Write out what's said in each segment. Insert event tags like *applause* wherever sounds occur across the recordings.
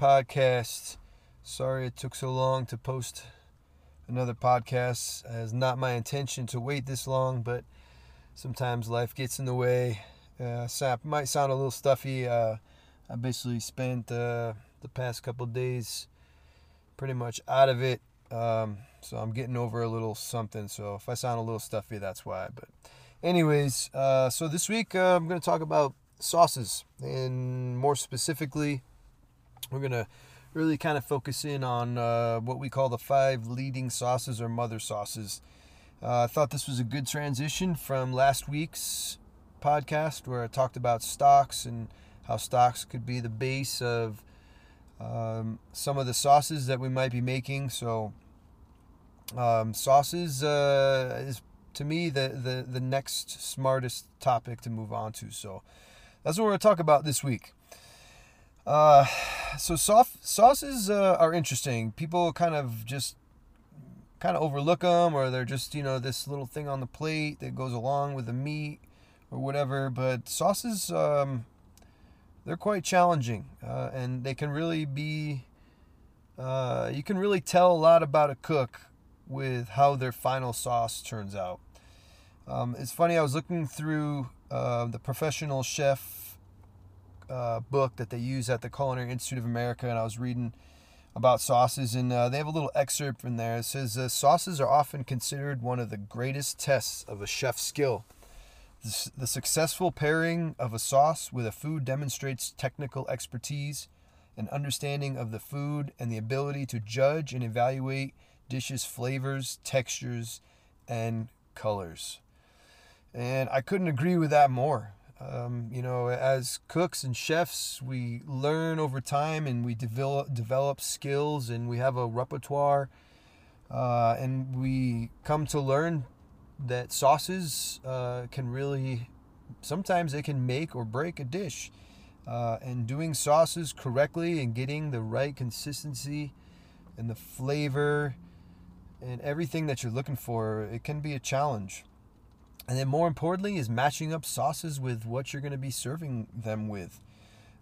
podcast. Sorry it took so long to post another podcast. It's not my intention to wait this long, but sometimes life gets in the way. Uh, sap might sound a little stuffy. Uh, I basically spent uh, the past couple days pretty much out of it. Um, so I'm getting over a little something. So if I sound a little stuffy, that's why. But, anyways, uh, so this week uh, I'm going to talk about sauces, and more specifically, we're going to really kind of focus in on uh, what we call the five leading sauces or mother sauces. Uh, I thought this was a good transition from last week's podcast where I talked about stocks and how stocks could be the base of um, some of the sauces that we might be making. So, um, sauces uh, is to me the, the, the next smartest topic to move on to. So, that's what we're going to talk about this week. Uh, so soft sauces uh, are interesting. People kind of just kind of overlook them, or they're just you know this little thing on the plate that goes along with the meat or whatever. But sauces, um, they're quite challenging, uh, and they can really be. Uh, you can really tell a lot about a cook with how their final sauce turns out. Um, it's funny. I was looking through uh, the professional chef uh, book that they use at the Culinary Institute of America, and I was reading about sauces, and uh, they have a little excerpt from there. It says uh, sauces are often considered one of the greatest tests of a chef's skill. The, the successful pairing of a sauce with a food demonstrates technical expertise, an understanding of the food, and the ability to judge and evaluate dishes' flavors, textures, and colors. And I couldn't agree with that more. Um, you know, as cooks and chefs, we learn over time and we develop develop skills and we have a repertoire, uh, and we come to learn that sauces uh, can really sometimes they can make or break a dish. Uh, and doing sauces correctly and getting the right consistency and the flavor and everything that you're looking for, it can be a challenge. And then more importantly is matching up sauces with what you're going to be serving them with.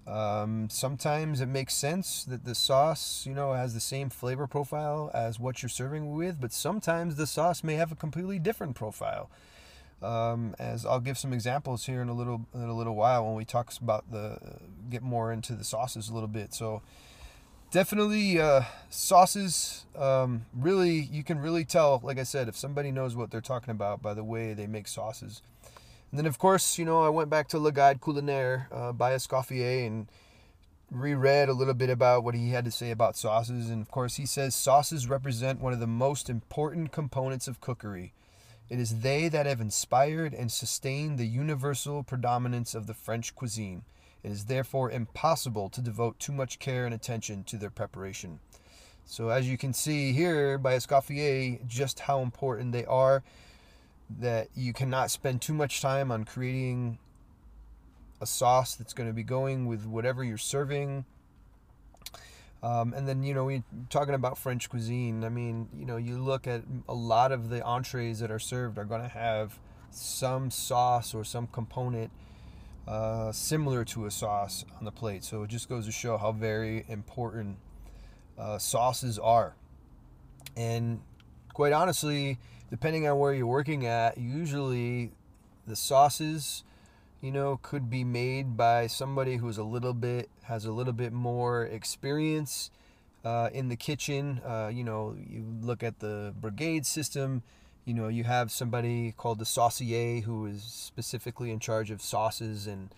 Um, sometimes it makes sense that the sauce, you know, has the same flavor profile as what you're serving with, but sometimes the sauce may have a completely different profile. Um, as I'll give some examples here in a little in a little while when we talk about the get more into the sauces a little bit. So definitely uh, sauces um, really you can really tell like i said if somebody knows what they're talking about by the way they make sauces. And then of course you know i went back to le guide culinaire uh, by escoffier and reread a little bit about what he had to say about sauces. And of course he says sauces represent one of the most important components of cookery. It is they that have inspired and sustained the universal predominance of the french cuisine it is therefore impossible to devote too much care and attention to their preparation. So, as you can see here by Escoffier, just how important they are, that you cannot spend too much time on creating a sauce that's going to be going with whatever you're serving. Um, and then, you know, we're talking about French cuisine. I mean, you know, you look at a lot of the entrees that are served are going to have some sauce or some component uh, similar to a sauce on the plate. So it just goes to show how very important uh, sauces are. And quite honestly, depending on where you're working at, usually the sauces, you know, could be made by somebody who's a little bit has a little bit more experience uh, in the kitchen. Uh, you know, you look at the brigade system you know, you have somebody called the saucier who is specifically in charge of sauces and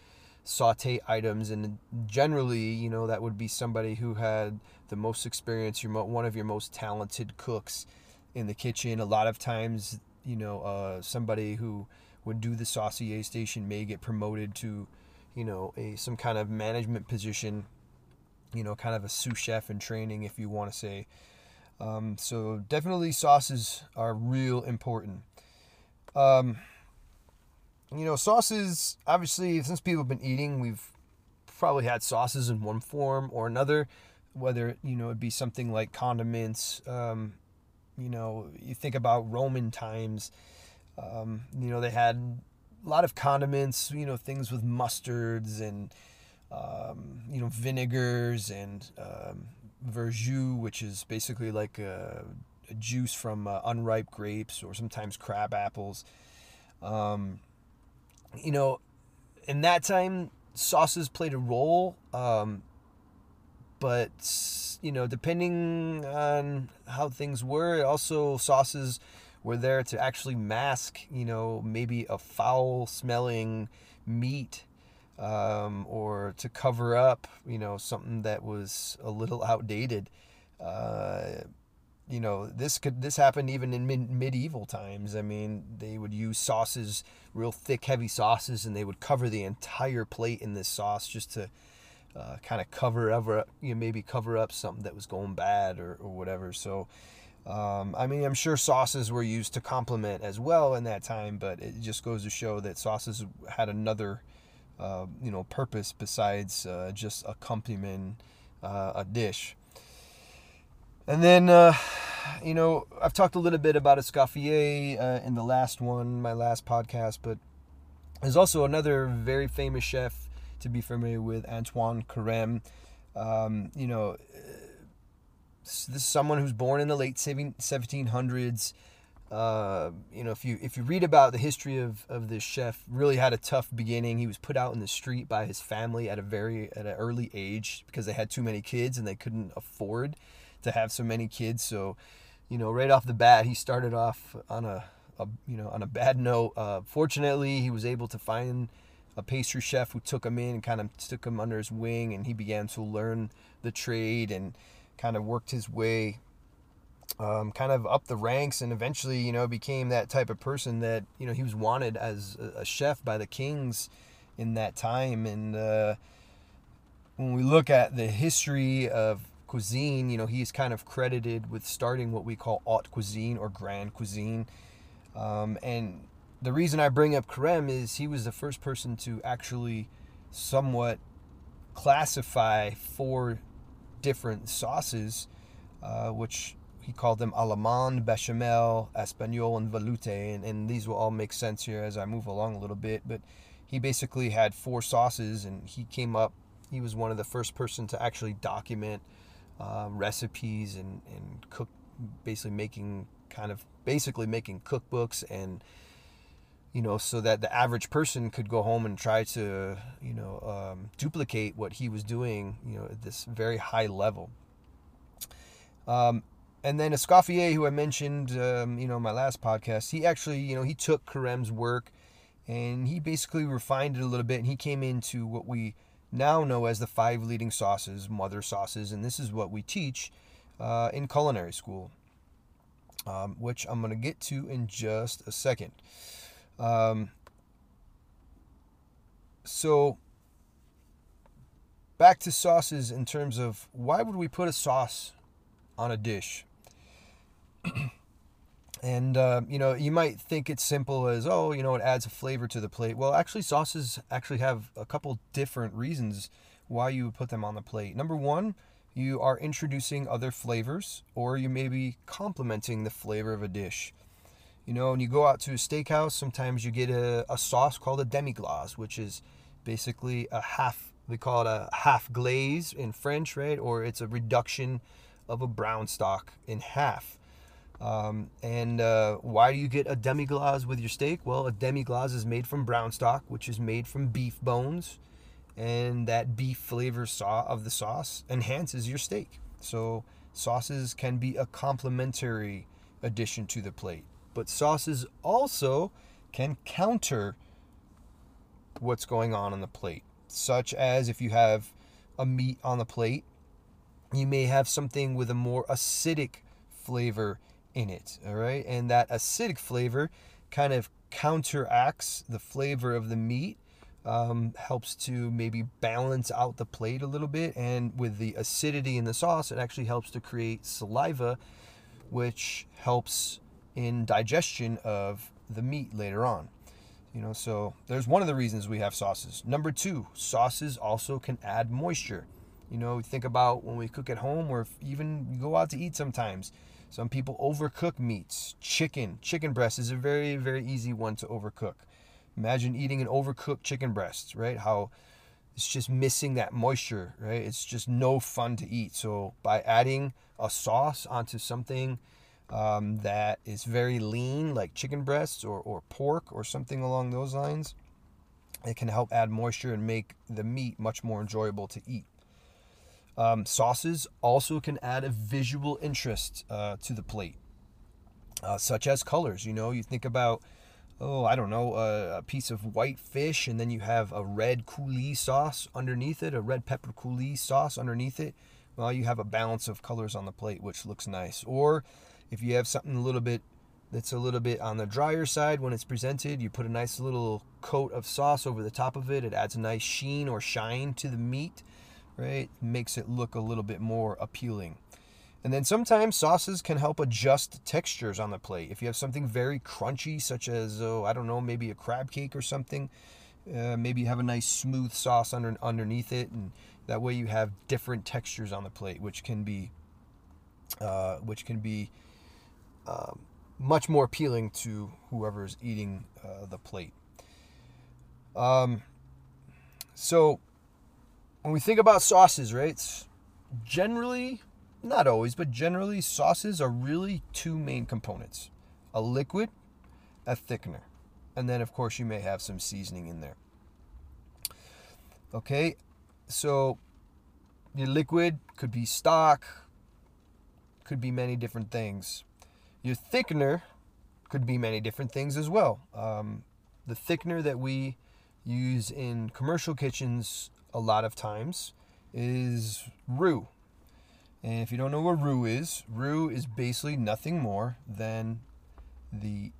saute items and generally you know that would be somebody who had the most experience your one of your most talented cooks in the kitchen. A lot of times you know uh, somebody who would do the saucier station may get promoted to you know a some kind of management position you know kind of a sous chef in training if you want to say um, so definitely sauces are real important. Um, you know, sauces, obviously, since people have been eating, we've probably had sauces in one form or another, whether, you know, it'd be something like condiments. Um, you know, you think about Roman times, um, you know, they had a lot of condiments, you know, things with mustards and um, you know, vinegars and um, verjus, which is basically like a, a juice from uh, unripe grapes or sometimes crab apples. Um, you know, in that time, sauces played a role, um, but you know, depending on how things were, also sauces were there to actually mask, you know, maybe a foul smelling meat um, or to cover up, you know, something that was a little outdated. Uh, you know, this could this happened even in mid- medieval times. I mean, they would use sauces, real thick, heavy sauces, and they would cover the entire plate in this sauce just to uh, kind of cover over, you know, maybe cover up something that was going bad or, or whatever. So, um, I mean, I'm sure sauces were used to complement as well in that time, but it just goes to show that sauces had another uh, you know purpose besides uh, just accompaniment uh, a dish. And then uh, you know I've talked a little bit about Escoffier uh, in the last one, my last podcast, but there's also another very famous chef to be familiar with, Antoine Carême. Um, you know, this is someone who's born in the late 1700s. Uh, you know, if you if you read about the history of, of this chef, really had a tough beginning. He was put out in the street by his family at a very at an early age because they had too many kids and they couldn't afford to have so many kids. So, you know, right off the bat, he started off on a, a you know on a bad note. Uh, fortunately, he was able to find a pastry chef who took him in and kind of took him under his wing, and he began to learn the trade and kind of worked his way um, kind of up the ranks and eventually, you know, became that type of person that, you know, he was wanted as a, chef by the kings in that time. And uh, when we look at the history of cuisine, you know, he's kind of credited with starting what we call haute cuisine or grand cuisine. Um, and the reason I bring up Carême is he was the first person to actually somewhat classify four different sauces, uh, which he called them Allemande, Bechamel, Espagnole, and Velouté. And, and these will all make sense here as I move along a little bit. But he basically had four sauces, and he came up, he was one of the first person to actually document uh, recipes and, and cook, basically making kind of basically making cookbooks and you know so that the average person could go home and try to you know um, duplicate what he was doing you know at this very high level um, and then Escoffier, who I mentioned, um, you know, my last podcast, he actually, you know, he took Carême's work and he basically refined it a little bit and he came into what we now know as the five leading sauces, mother sauces, and this is what we teach uh, in culinary school, um, which I'm going to get to in just a second. Um, so, back to sauces in terms of why would we put a sauce on a dish? *clears throat* and uh, you know you might think it's simple as oh you know it adds a flavor to the plate. Well actually sauces actually have a couple different reasons why you would put them on the plate. Number one you are introducing other flavors or you may be complementing the flavor of a dish. You know when you go out to a steakhouse sometimes you get a, a sauce called a demi-glace which is basically a half they call it a half glaze in french right? Or it's a reduction of a brown stock in half um, and uh, why do you get a demi-glace with your steak? Well, a demi-glace is made from brown stock, which is made from beef bones, and that beef flavor saw of the sauce enhances your steak. So sauces can be a complementary addition to the plate, but sauces also can counter what's going on on the plate, such as if you have a meat on the plate, you may have something with a more acidic flavor in it. All right. And that acidic flavor kind of counteracts the flavor of the meat, um, helps to maybe balance out the plate a little bit. And with the acidity in the sauce, it actually helps to create saliva, which helps in digestion of the meat later on. You know, so there's one of the reasons we have sauces. Number two, sauces also can add moisture. You know, think about when we cook at home or even go out to eat sometimes some people overcook meats. Chicken, chicken breast is a very, very easy one to overcook. Imagine eating an overcooked chicken breast, right? How it's just missing that moisture, right? It's just no fun to eat. So by adding a sauce onto something um, that is very lean, like chicken breasts or, or pork or something along those lines, it can help add moisture and make the meat much more enjoyable to eat. Um, sauces also can add a visual interest uh, to the plate, uh, such as colors. You know, you think about, oh, I don't know, a, a piece of white fish, and then you have a red coulis sauce underneath it, a red pepper coulis sauce underneath it. Well, you have a balance of colors on the plate, which looks nice. Or if you have something a little bit that's a little bit on the drier side when it's presented, you put a nice little coat of sauce over the top of it. It adds a nice sheen or shine to the meat, right? Makes it look a little bit more appealing. And then sometimes sauces can help adjust textures on the plate. If you have something very crunchy, such as, oh, I don't know, maybe a crab cake or something, uh, maybe you have a nice smooth sauce under, underneath it, and that way you have different textures on the plate, which can be, uh, which can be um, much more appealing to whoever's eating uh, the plate. Um, so when we think about sauces, right? Generally, not always, but generally, sauces are really two main components: a liquid, a thickener, and then of course you may have some seasoning in there. Okay, so your liquid could be stock, could be many different things. Your thickener could be many different things as well. Um, the thickener that we use in commercial kitchens a lot of times is roux. And if you don't know what roux is, roux is basically nothing more than the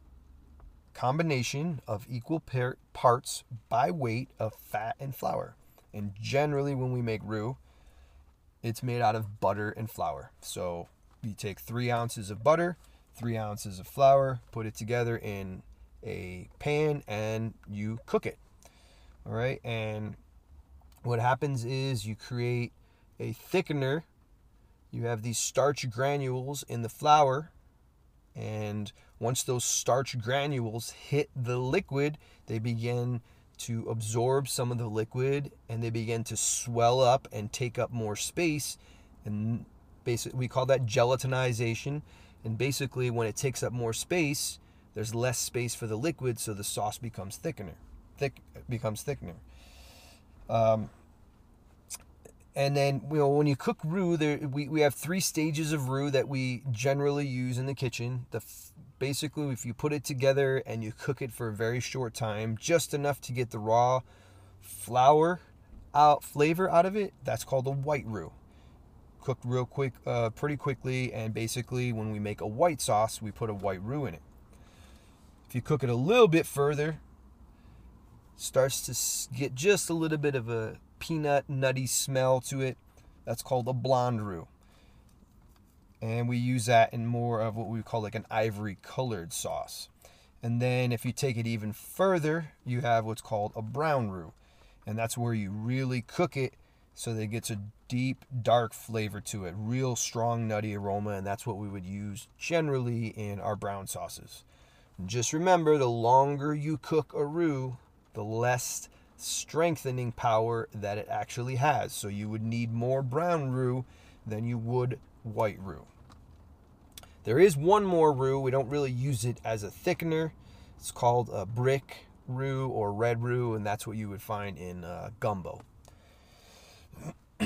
combination of equal par- parts by weight of fat and flour. And generally, when we make roux, it's made out of butter and flour. So you take three ounces of butter, three ounces of flour, put it together in a pan, and you cook it. All right, and what happens is you create a thickener. You have these starch granules in the flour, and once those starch granules hit the liquid, they begin to absorb some of the liquid and they begin to swell up and take up more space. And basically, we call that gelatinization. And basically, when it takes up more space, there's less space for the liquid, so the sauce becomes thickener. Thick becomes thickener. Um, and then you know when you cook roux, there we, we have three stages of roux that we generally use in the kitchen. The basically, if you put it together and you cook it for a very short time, just enough to get the raw flour out flavor out of it, that's called a white roux cooked real quick, uh, pretty quickly. And basically, when we make a white sauce, we put a white roux in it. If you cook it a little bit further, starts to get just a little bit of a peanut nutty smell to it. That's called a blonde roux. And we use that in more of what we call like an ivory colored sauce. And then if you take it even further, you have what's called a brown roux. And that's where you really cook it so that it gets a deep, dark flavor to it, real strong, nutty aroma, and that's what we would use generally in our brown sauces. And just remember the longer you cook a roux, the less strengthening power that it actually has. So you would need more brown roux than you would white roux. There is one more roux, we don't really use it as a thickener. It's called a brick roux or red roux, and that's what you would find in uh, gumbo. *clears throat*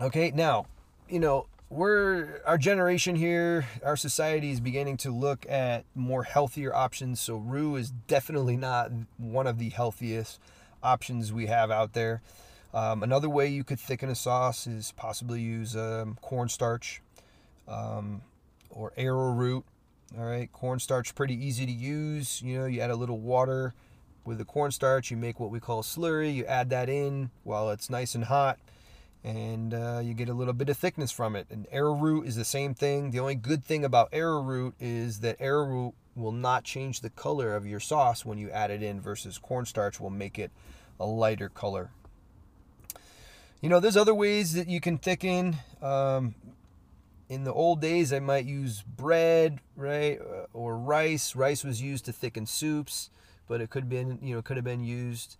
okay, now, you know, we're our generation here, our society is beginning to look at more healthier options. So roux is definitely not one of the healthiest options we have out there. Um, another way you could thicken a sauce is possibly use um, cornstarch um, or arrowroot. All right, cornstarch pretty easy to use. You know, you add a little water with the cornstarch. You make what we call slurry. You add that in while it's nice and hot and uh, you get a little bit of thickness from it. And arrowroot is the same thing. The only good thing about arrowroot is that arrowroot will not change the color of your sauce when you add it in versus cornstarch will make it a lighter color. You know, there's other ways that you can thicken. Um, in the old days, I might use bread, right, or rice. Rice was used to thicken soups, but it could have been, you know, could have been used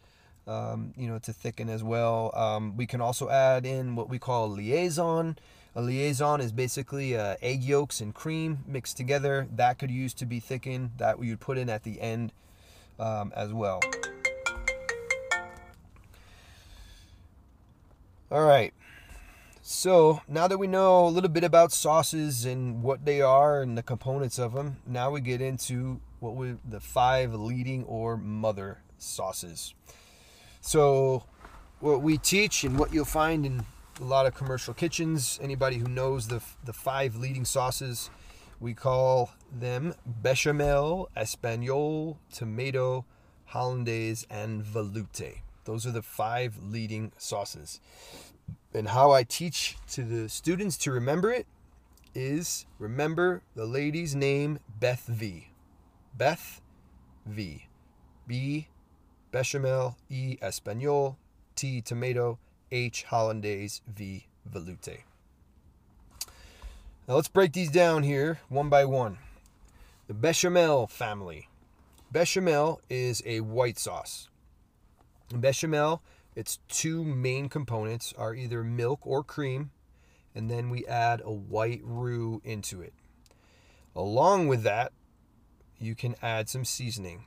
um, you know, to thicken as well. Um, we can also add in what we call liaison. A liaison is basically uh, egg yolks and cream mixed together. That could use to be thickened. That you'd put in at the end um, as well. All right. So now that we know a little bit about sauces and what they are and the components of them, now we get into what we the five leading or mother sauces. So what we teach and what you'll find in a lot of commercial kitchens, anybody who knows the the five leading sauces, we call them bechamel, espagnole, tomato, hollandaise, and veloute. Those are the five leading sauces. And how I teach to the students to remember it is remember the lady's name Beth V. Beth V. B. Bechamel. E. Espagnole. T. Tomato. H. Hollandaise. V. Veloute. Now let's break these down here one by one. The Bechamel family. Bechamel is a white sauce. Bechamel its two main components are either milk or cream, and then we add a white roux into it. Along with that, you can add some seasoning.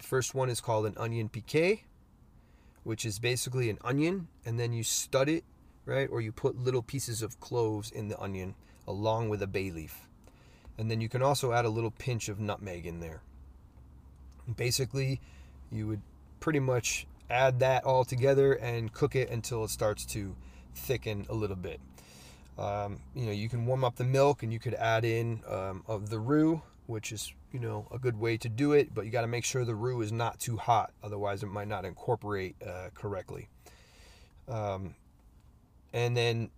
First one is called an onion piqué, which is basically an onion, and then you stud it, right? Or you put little pieces of cloves in the onion along with a bay leaf. And then you can also add a little pinch of nutmeg in there. Basically, you would pretty much add that all together and cook it until it starts to thicken a little bit. Um, you know, you can warm up the milk and you could add in um, of the roux, which is you know a good way to do it. But you got to make sure the roux is not too hot, otherwise it might not incorporate uh, correctly. Um, and then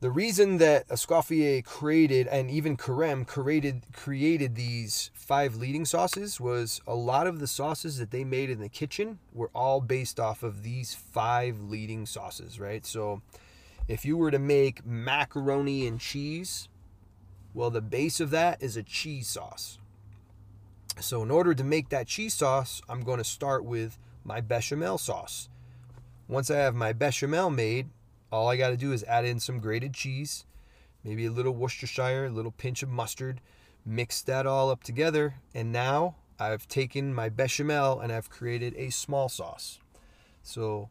the reason that Escoffier created and even Carême created created these five leading sauces was a lot of the sauces that they made in the kitchen were all based off of these five leading sauces, right? So if you were to make macaroni and cheese, well the base of that is a cheese sauce. So in order to make that cheese sauce, I'm going to start with my bechamel sauce. Once I have my bechamel made, all I got to do is add in some grated cheese, maybe a little Worcestershire, a little pinch of mustard, mix that all up together, and now I've taken my bechamel and I've created a small sauce. So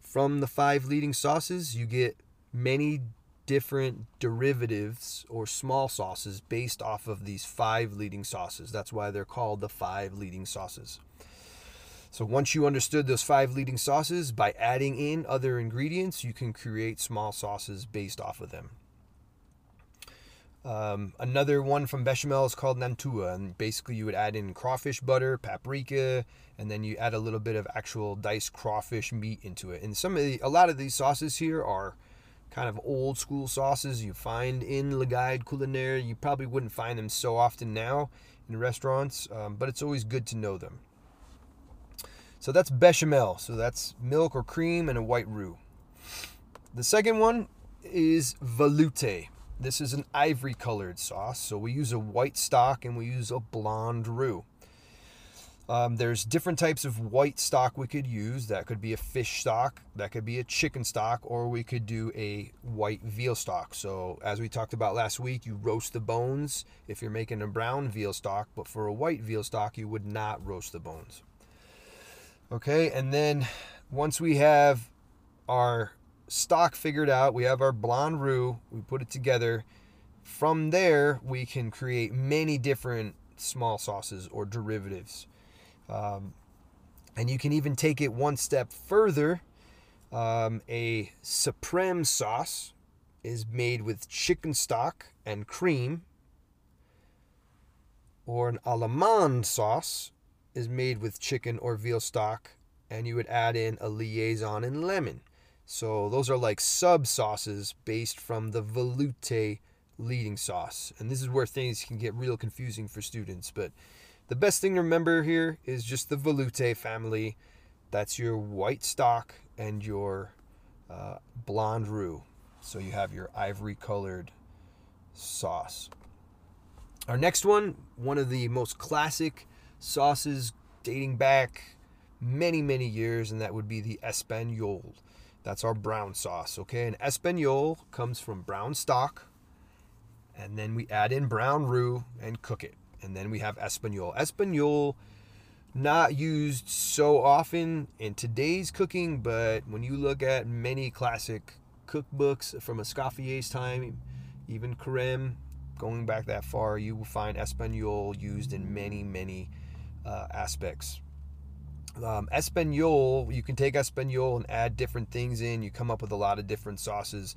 from the five leading sauces, you get many different derivatives or small sauces based off of these five leading sauces. That's why they're called the five leading sauces. So once you understood those five leading sauces, by adding in other ingredients, you can create small sauces based off of them. Um, another one from bechamel is called Nantua, and basically you would add in crawfish butter, paprika, and then you add a little bit of actual diced crawfish meat into it. And some of the, a lot of these sauces here are kind of old school sauces you find in Le Guide Culinaire. You probably wouldn't find them so often now in restaurants, um, but it's always good to know them. So that's bechamel. So that's milk or cream and a white roux. The second one is veloute. This is an ivory colored sauce. So we use a white stock and we use a blonde roux. Um, there's different types of white stock we could use. That could be a fish stock, that could be a chicken stock, or we could do a white veal stock. So, as we talked about last week, you roast the bones if you're making a brown veal stock, but for a white veal stock, you would not roast the bones. Okay, and then once we have our stock figured out, we have our blonde roux, we put it together. From there, we can create many different small sauces or derivatives. Um, and you can even take it one step further. Um, a supreme sauce is made with chicken stock and cream, or an allemande sauce is made with chicken or veal stock, and you would add in a liaison and lemon. So those are like sub sauces based from the veloute leading sauce. And this is where things can get real confusing for students. But the best thing to remember here is just the veloute family. That's your white stock and your uh, blonde roux. So you have your ivory colored sauce. Our next one, one of the most classic sauces dating back many, many years, and that would be the Espagnole. That's our brown sauce, okay? And Espagnole comes from brown stock, and then we add in brown roux and cook it. And then we have Espagnole. Espagnole, not used so often in today's cooking, but when you look at many classic cookbooks from Escoffier's time, even Carême, going back that far, you will find Espagnole used in many, many uh, aspects. Um, Espagnole, you can take Espagnole and add different things in. You come up with a lot of different sauces.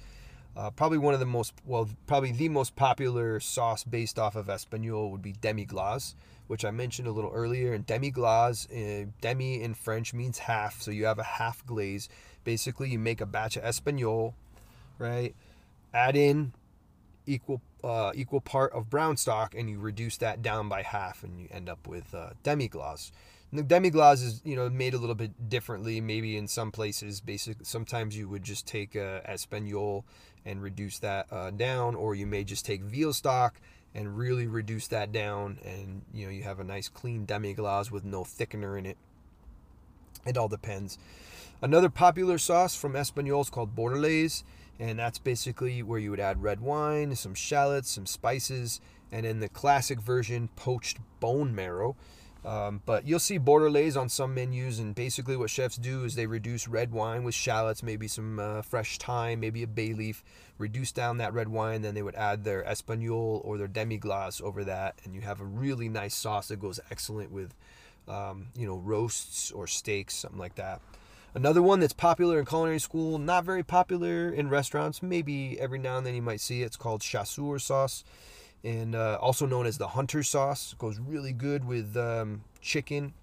Uh, probably one of the most, well, probably the most popular sauce based off of Espagnole would be demi-glace, which I mentioned a little earlier. And demi-glace, uh, demi in French means half, so you have a half glaze. Basically, you make a batch of Espagnole, right? Add in equal uh, equal part of brown stock, and you reduce that down by half, and you end up with uh, demi-glace. The demi-glace is you know made a little bit differently. Maybe in some places, basic. Sometimes you would just take a Espagnole and reduce that uh, down, or you may just take veal stock and really reduce that down, and you know you have a nice clean demi-glace with no thickener in it. It all depends. Another popular sauce from Espagnole is called Bordelaise and that's basically where you would add red wine, some shallots, some spices, and in the classic version, poached bone marrow. Um, but you'll see bordelaise on some menus, and basically what chefs do is they reduce red wine with shallots, maybe some uh, fresh thyme, maybe a bay leaf, reduce down that red wine, then they would add their espagnole or their demi-glace over that, and you have a really nice sauce that goes excellent with, um, you know, roasts or steaks, something like that. Another one that's popular in culinary school, not very popular in restaurants. Maybe every now and then you might see it. It's called chasseur sauce, and uh, also known as the hunter sauce. Goes really good with um, chicken.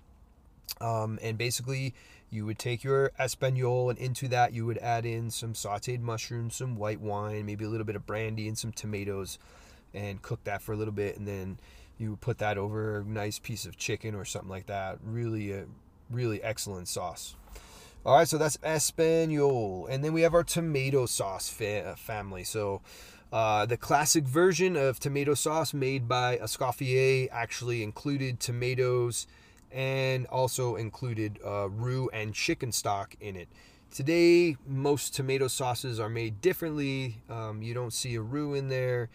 Um, and basically, you would take your espagnole, and into that you would add in some sautéed mushrooms, some white wine, maybe a little bit of brandy, and some tomatoes, and cook that for a little bit, and then you put that over a nice piece of chicken or something like that. Really, a really excellent sauce. All right, so that's espagnole, And then we have our tomato sauce fa- uh, family. So uh, the classic version of tomato sauce made by Escoffier actually included tomatoes and also included uh, roux and chicken stock in it. Today, most tomato sauces are made differently. Um, you don't see a roux in there.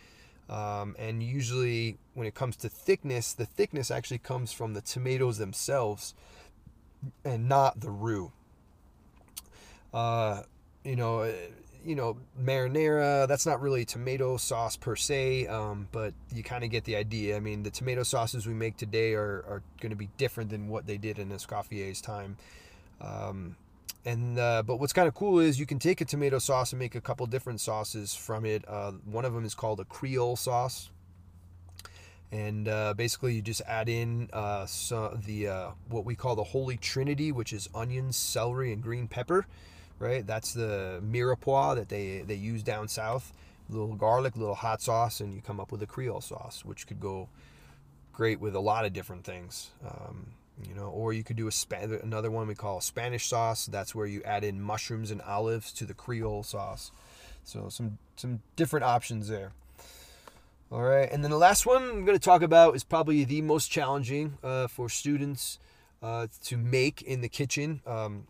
Um, and usually, when it comes to thickness, the thickness actually comes from the tomatoes themselves and not the roux uh, you know, you know, marinara. That's not really tomato sauce per se, um, but you kind of get the idea. I mean, the tomato sauces we make today are, are going to be different than what they did in Escoffier's time. Um, and uh, but what's kind of cool is you can take a tomato sauce and make a couple different sauces from it. Uh, one of them is called a Creole sauce, and uh, basically you just add in uh, so the uh, what we call the Holy Trinity, which is onions, celery, and green pepper right? That's the mirepoix that they, they use down south. Little garlic, little hot sauce, and you come up with a Creole sauce, which could go great with a lot of different things. Um, you know, or you could do a another one we call Spanish sauce. That's where you add in mushrooms and olives to the Creole sauce. So some some different options there. All right, and then the last one I'm going to talk about is probably the most challenging uh, for students uh, to make in the kitchen. Um,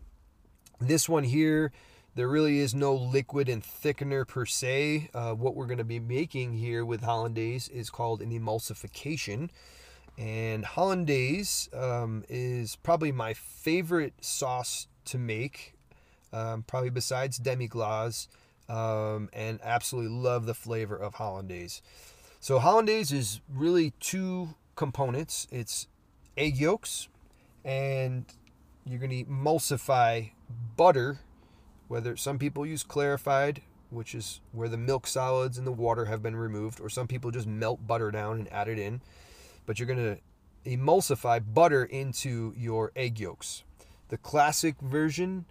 this one here, there really is no liquid and thickener per se. Uh, what we're going to be making here with hollandaise is called an emulsification. And hollandaise um, is probably my favorite sauce to make, um, probably besides demi-glace, um, and absolutely love the flavor of hollandaise. So hollandaise is really two components. It's egg yolks, and you're going to emulsify butter, whether some people use clarified, which is where the milk solids and the water have been removed, or some people just melt butter down and add it in. But you're going to emulsify butter into your egg yolks. The classic version,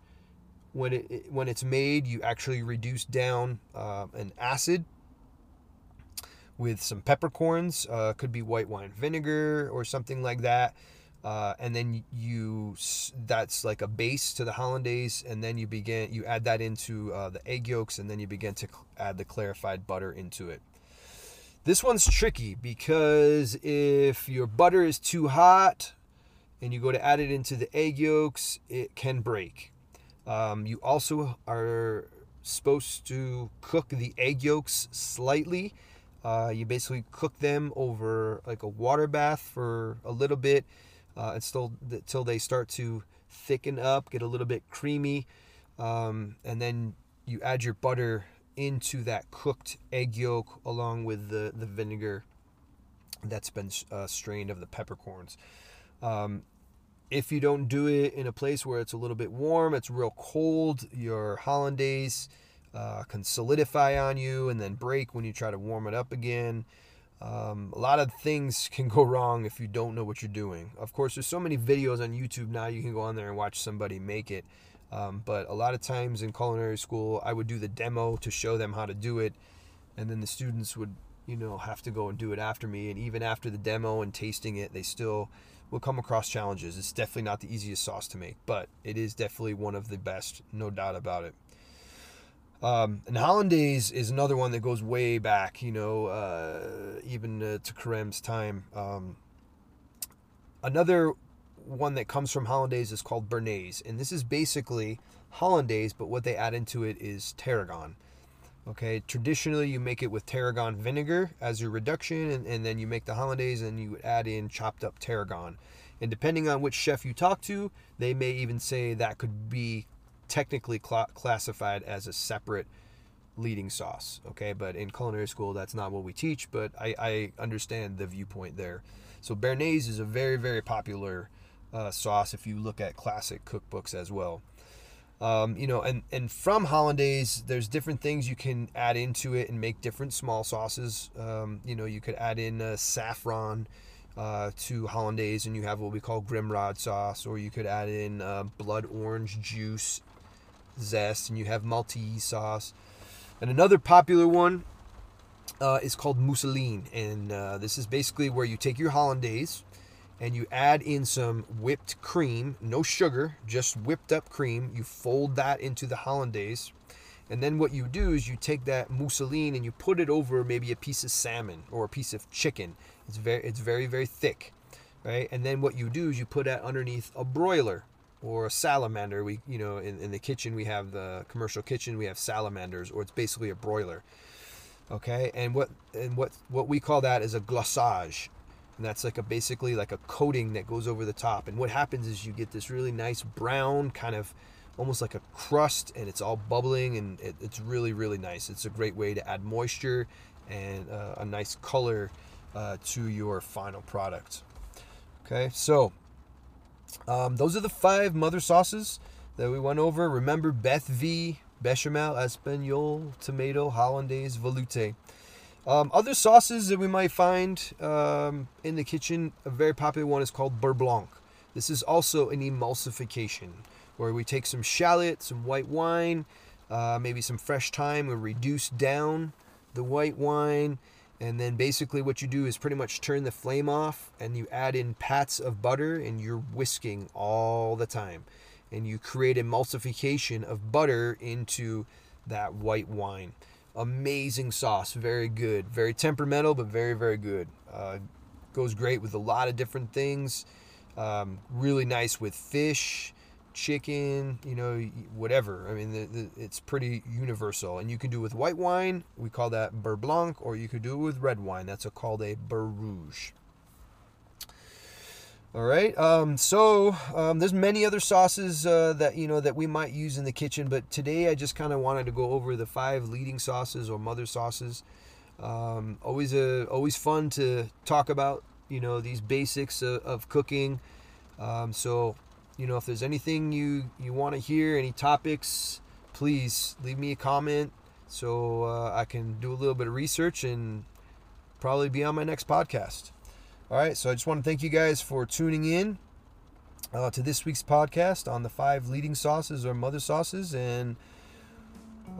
when it when it's made, you actually reduce down uh, an acid with some peppercorns. Uh, could be white wine vinegar or something like that uh, and then you that's like a base to the hollandaise and then you begin you add that into uh, the egg yolks and then you begin to add the clarified butter into it this one's tricky because if your butter is too hot and you go to add it into the egg yolks, it can break. Um, you also are supposed to cook the egg yolks slightly. Uh, you basically cook them over like a water bath for a little bit uh, until, until they start to thicken up, get a little bit creamy. Um, and then you add your butter into that cooked egg yolk along with the, the vinegar that's been uh, strained of the peppercorns. Um, if you don't do it in a place where it's a little bit warm, it's real cold, your hollandaise uh, can solidify on you and then break when you try to warm it up again. Um, a lot of things *laughs* can go wrong if you don't know what you're doing. Of course, there's so many videos on YouTube now you can go on there and watch somebody make it. Um, but a lot of times in culinary school, I would do the demo to show them how to do it, and then the students would, you know, have to go and do it after me. And even after the demo and tasting it, they still will come across challenges. It's definitely not the easiest sauce to make, but it is definitely one of the best, no doubt about it. Um, and hollandaise is another one that goes way back, you know, uh, even uh, to Carême's time. Um, another one that comes from hollandaise is called Béarnaise, and this is basically hollandaise, but what they add into it is tarragon. Okay, traditionally you make it with tarragon vinegar as your reduction, and, and then you make the hollandaise and you add in chopped up tarragon. And depending on which chef you talk to, they may even say that could be technically cl- classified as a separate leading sauce. Okay, but in culinary school, that's not what we teach, but I, I understand the viewpoint there. So, Béarnaise is a very, very popular uh, sauce if you look at classic cookbooks as well. Um, you know, and, and from hollandaise, there's different things you can add into it and make different small sauces. Um, you know, you could add in uh, saffron uh, to hollandaise, and you have what we call grimrod sauce, or you could add in uh, blood orange juice zest, and you have Maltese sauce. And another popular one uh, is called mousseline, and uh, this is basically where you take your hollandaise and you add in some whipped cream, no sugar, just whipped up cream. You fold that into the hollandaise. And then what you do is you take that mousseline and you put it over maybe a piece of salmon or a piece of chicken. It's very it's very very thick, right? And then what you do is you put that underneath a broiler or a salamander. We you know in, in the kitchen we have the commercial kitchen we have salamanders or it's basically a broiler. Okay, and what and what what we call that is a glaçage and that's like a basically like a coating that goes over the top and what happens is you get this really nice brown kind of almost like a crust and it's all bubbling and it, it's really really nice it's a great way to add moisture and uh, a nice color uh, to your final product okay so um, those are the five mother sauces that we went over. Remember beth v bechamel espagnole tomato hollandaise veloute um, other sauces that we might find um, in the kitchen, a very popular one is called beurre blanc. This is also an emulsification where we take some shallot, some white wine, uh, maybe some fresh thyme, we reduce down the white wine, and then basically what you do is pretty much turn the flame off and you add in pats of butter and you're whisking all the time. And you create emulsification of butter into that white wine amazing sauce. Very good. Very temperamental, but very, very good. Uh, goes great with a lot of different things. Um, really nice with fish, chicken, you know, whatever. I mean, the, the, it's pretty universal. And you can do it with white wine. We call that beurre blanc, or you could do it with red wine. That's a, called a beurre rouge. All right. Um, so um, there's many other sauces uh, that you know that we might use in the kitchen, but today I just kind of wanted to go over the five leading sauces or mother sauces. Um, always a always fun to talk about you know these basics of, of cooking. Um, so you know if there's anything you you want to hear, any topics, please leave me a comment so uh, I can do a little bit of research and probably be on my next podcast. All right, so I just want to thank you guys for tuning in uh, to this week's podcast on the five leading sauces or mother sauces, and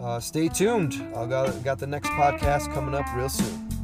uh, stay tuned. I got got the next podcast coming up real soon.